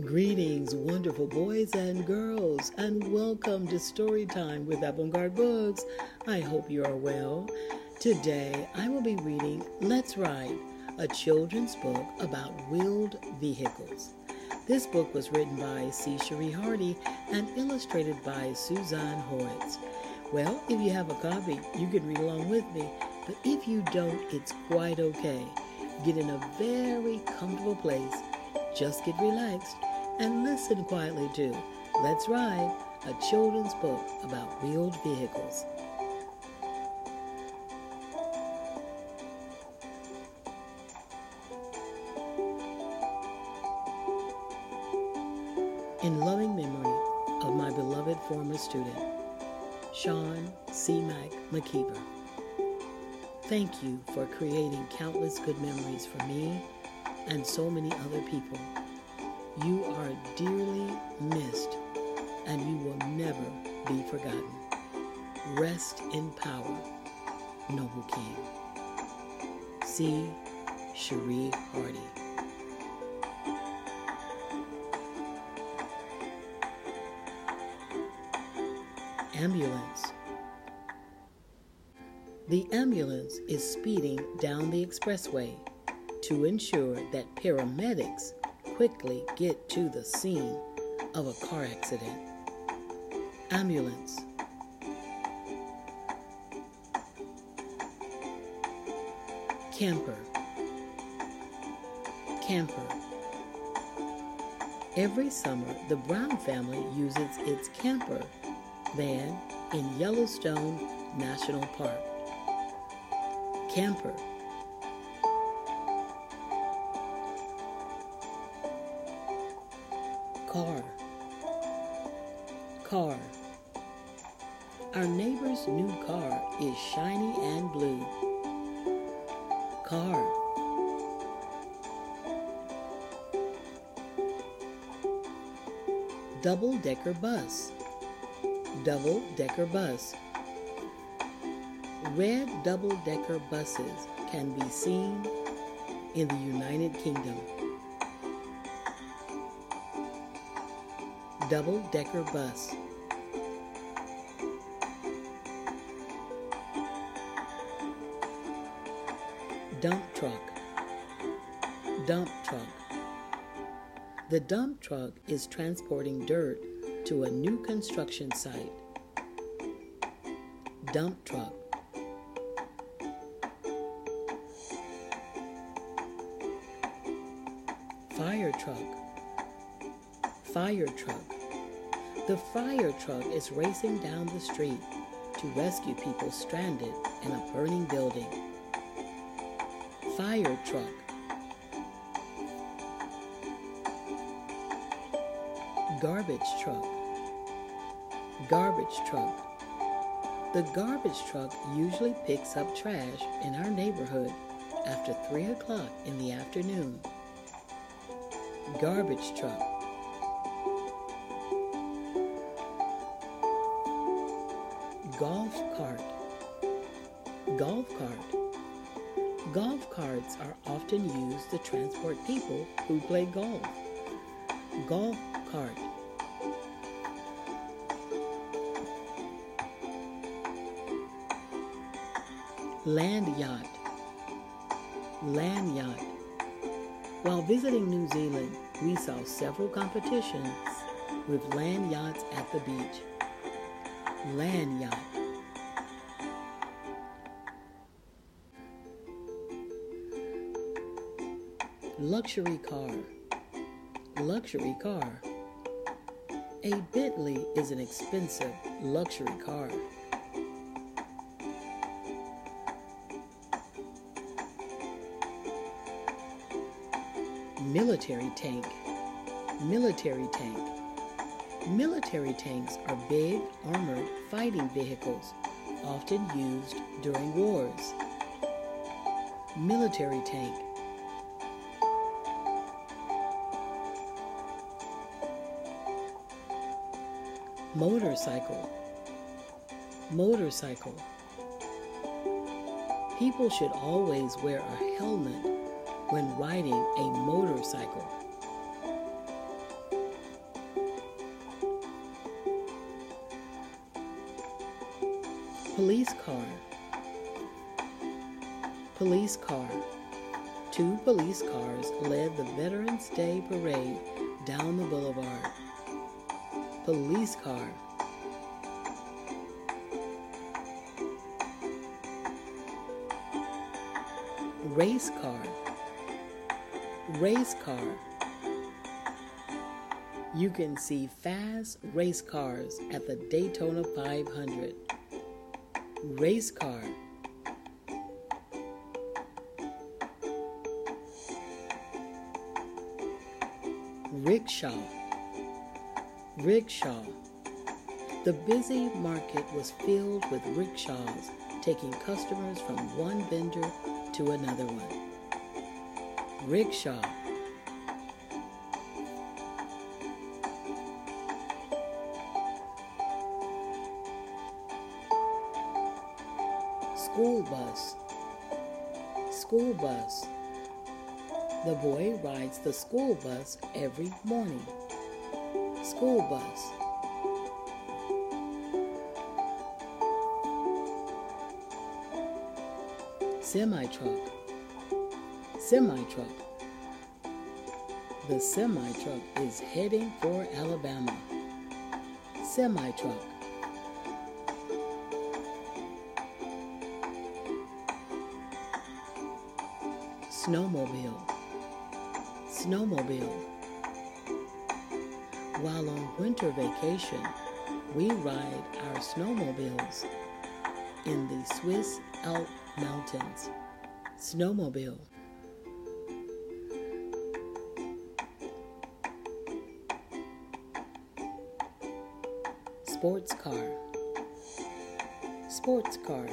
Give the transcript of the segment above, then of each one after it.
Greetings, wonderful boys and girls, and welcome to Storytime with Avant-Garde Books. I hope you are well. Today I will be reading Let's Ride, a children's book about wheeled vehicles. This book was written by C. Cherie Hardy and illustrated by Suzanne Horwitz. Well, if you have a copy, you can read along with me, but if you don't, it's quite okay. Get in a very comfortable place, just get relaxed, and listen quietly to Let's Ride, a children's book about wheeled vehicles. In loving memory of my beloved former student, Sean C. Mack McKeever. Thank you for creating countless good memories for me and so many other people. You are dearly missed and you will never be forgotten. Rest in power, Noble King. C. Cherie Hardy. Ambulance. The ambulance is speeding down the expressway to ensure that paramedics quickly get to the scene of a car accident. Ambulance. Camper. Camper. Every summer, the Brown family uses its camper van in Yellowstone National Park. Camper. Car. Car. Our neighbor's new car is shiny and blue. Car. Double decker bus. Double decker bus. Red double decker buses can be seen in the United Kingdom. Double decker bus. Dump truck. Dump truck. The dump truck is transporting dirt to a new construction site. Dump truck. Fire truck. Fire truck. The fire truck is racing down the street to rescue people stranded in a burning building. Fire truck. Garbage truck. Garbage truck. The garbage truck usually picks up trash in our neighborhood after 3 o'clock in the afternoon. Garbage truck. Golf cart. Golf carts are often used to transport people who play golf. Golf cart. Land yacht. Land yacht. While visiting New Zealand, we saw several competitions with land yachts at the beach. Land yacht. Luxury car. Luxury car. A Bentley is an expensive luxury car. Military tank. Military tank. Military tanks are big, armored fighting vehicles, often used during wars. Military tank. motorcycle, motorcycle. People should always wear a helmet when riding a motorcycle. Police car, police car. Two police cars led the Veterans Day Parade down the boulevard. Police car. Race car. Race car. You can see fast race cars at the Daytona 500. Race car. Rickshaw. Rickshaw. The busy market was filled with rickshaws taking customers from one vendor to another one. Rickshaw. School bus. School bus. The boy rides the school bus every morning. School bus. Semi truck. Semi truck. The semi truck is heading for Alabama. Semi truck. Snowmobile. Snowmobile. While on winter vacation, we ride our snowmobiles in the Swiss Alp Mountains. Snowmobile. Sports car. Sports car.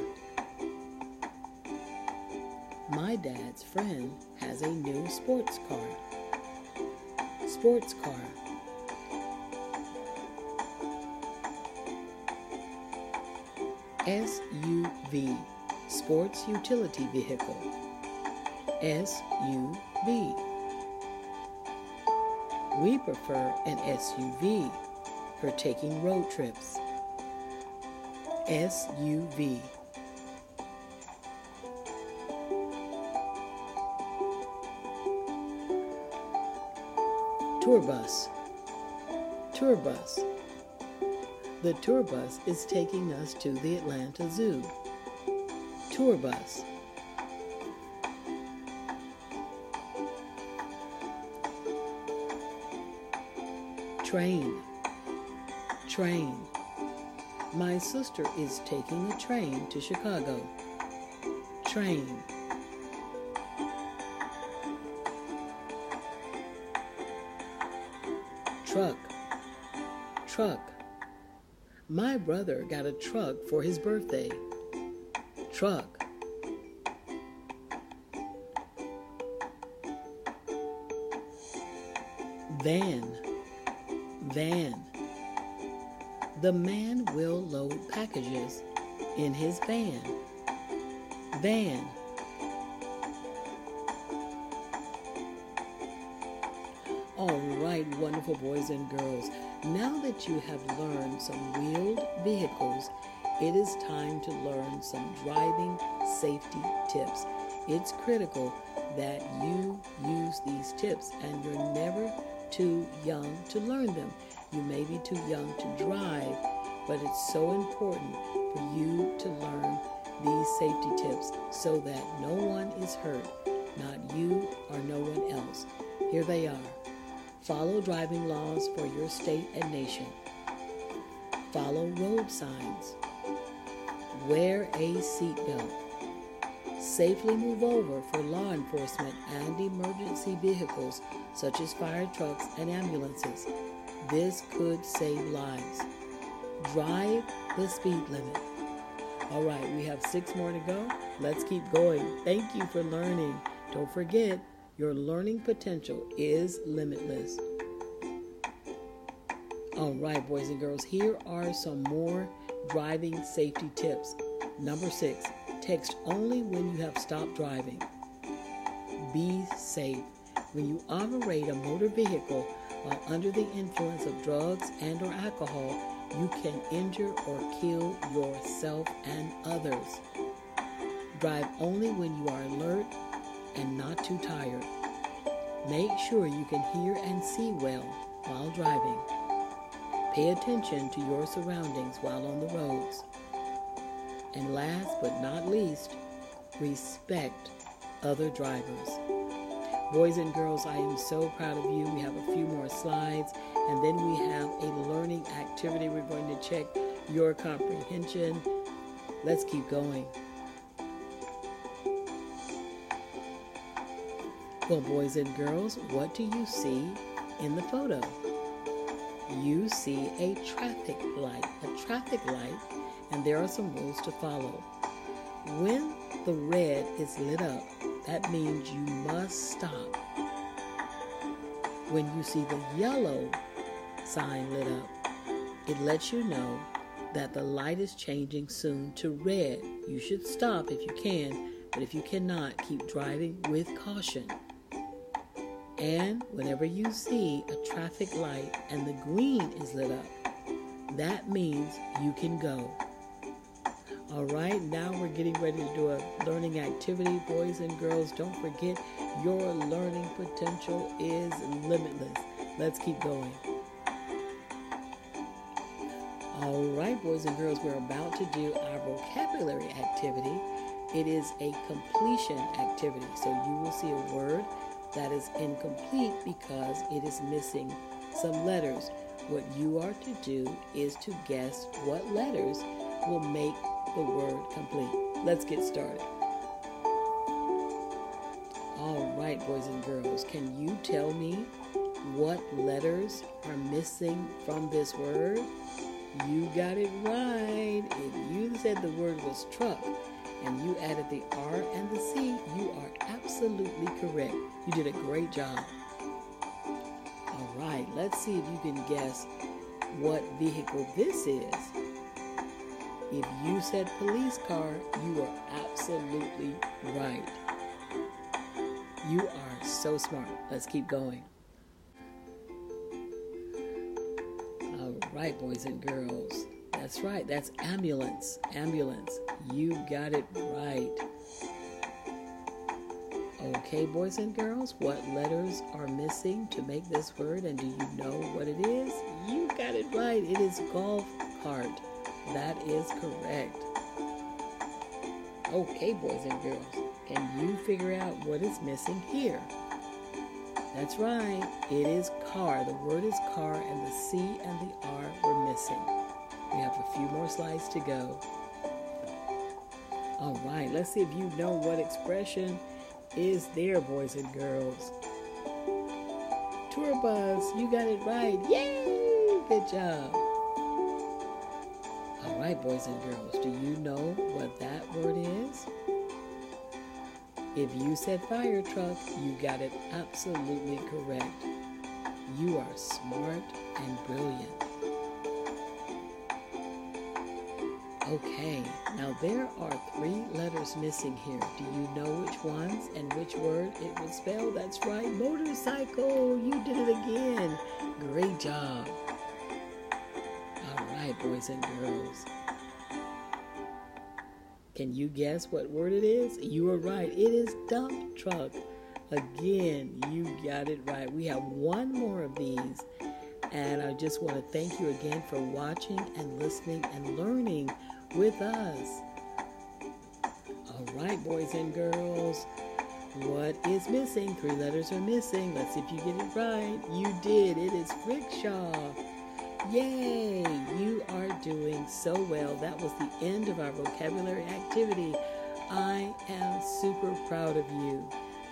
My dad's friend has a new sports car. Sports car. SUV, Sports Utility Vehicle. SUV. We prefer an SUV for taking road trips. SUV. Tour bus. Tour bus. The tour bus is taking us to the Atlanta Zoo. Tour bus. Train. Train. My sister is taking a train to Chicago. Train. Truck. Truck. My brother got a truck for his birthday. Truck. Van. Van. The man will load packages in his van. Van. All right, wonderful boys and girls. Now that you have learned some wheeled vehicles, it is time to learn some driving safety tips. It's critical that you use these tips and you're never too young to learn them. You may be too young to drive, but it's so important for you to learn these safety tips so that no one is hurt, not you or no one else. Here they are. Follow driving laws for your state and nation. Follow road signs. Wear a seatbelt. Safely move over for law enforcement and emergency vehicles such as fire trucks and ambulances. This could save lives. Drive the speed limit. All right, we have six more to go. Let's keep going. Thank you for learning. Don't forget, your learning potential is limitless. All right, boys and girls, here are some more driving safety tips. Number six, text only when you have stopped driving. Be safe. When you operate a motor vehicle while under the influence of drugs and or alcohol, you can injure or kill yourself and others. Drive only when you are alert and not too tired. Make sure you can hear and see well while driving. Pay attention to your surroundings while on the roads. And last but not least, respect other drivers. Boys and girls, I am so proud of you. We have a few more slides, and then we have a learning activity. We're going to check your comprehension. Let's keep going. Well, boys and girls, what do you see in the photo? You see a traffic light, a traffic light, and there are some rules to follow. When the red is lit up, that means you must stop. When you see the yellow sign lit up, it lets you know that the light is changing soon to red. You should stop if you can, but if you cannot, keep driving with caution. And whenever you see a traffic light and the green is lit up, that means you can go. All right, now we're getting ready to do a learning activity. Boys and girls, don't forget your learning potential is limitless. Let's keep going. All right, boys and girls, we're about to do our vocabulary activity. It is a completion activity. So you will see a word that is incomplete because it is missing some letters. What you are to do is to guess what letters will make the word complete. Let's get started. All right, boys and girls, can you tell me what letters are missing from this word? You got it right. If you said the word was truck, and you added the R and the C, you are absolutely correct. You did a great job. All right, let's see if you can guess what vehicle this is. If you said police car, you are absolutely right. You are so smart. Let's keep going. All right, boys and girls. That's right. That's ambulance. Ambulance. You got it right. Okay, boys and girls, what letters are missing to make this word, and do you know what it is? You got it right. It is golf cart. That is correct. Okay, boys and girls, can you figure out what is missing here? That's right. It is car. The word is car, and the C and the R were missing. We have a few more slides to go. All right, let's see if you know what expression is there, boys and girls. Tour bus, you got it right. Yay! Good job. All right, boys and girls, do you know what that word is? If you said fire truck, you got it absolutely correct. You are smart and brilliant. Okay, now there are three letters missing here. Do you know which ones and which word it would spell? That's right, motorcycle. You did it again. Great job. All right, boys and girls. Can you guess what word it is? You are right. It is dump truck. Again, you got it right. We have one more of these. And I just want to thank you again for watching and listening and learning with us. All right, boys and girls. What is missing? Three letters are missing. Let's see if you get it right. You did. It is rickshaw. Yay! You are doing so well. That was the end of our vocabulary activity. I am super proud of you.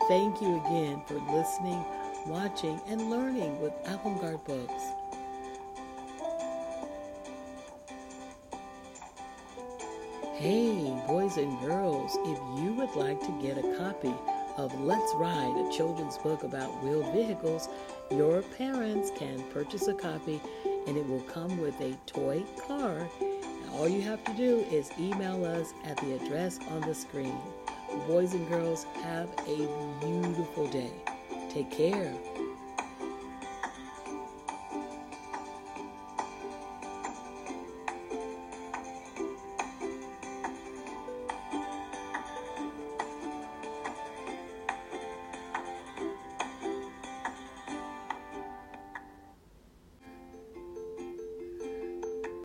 Thank you again for listening, watching, and learning with Avant Garde Books. Hey, boys and girls, if you would like to get a copy of Let's Ride, a children's book about wheeled vehicles, your parents can purchase a copy and it will come with a toy car. All you have to do is email us at the address on the screen. Boys and girls, have a beautiful day. Take care.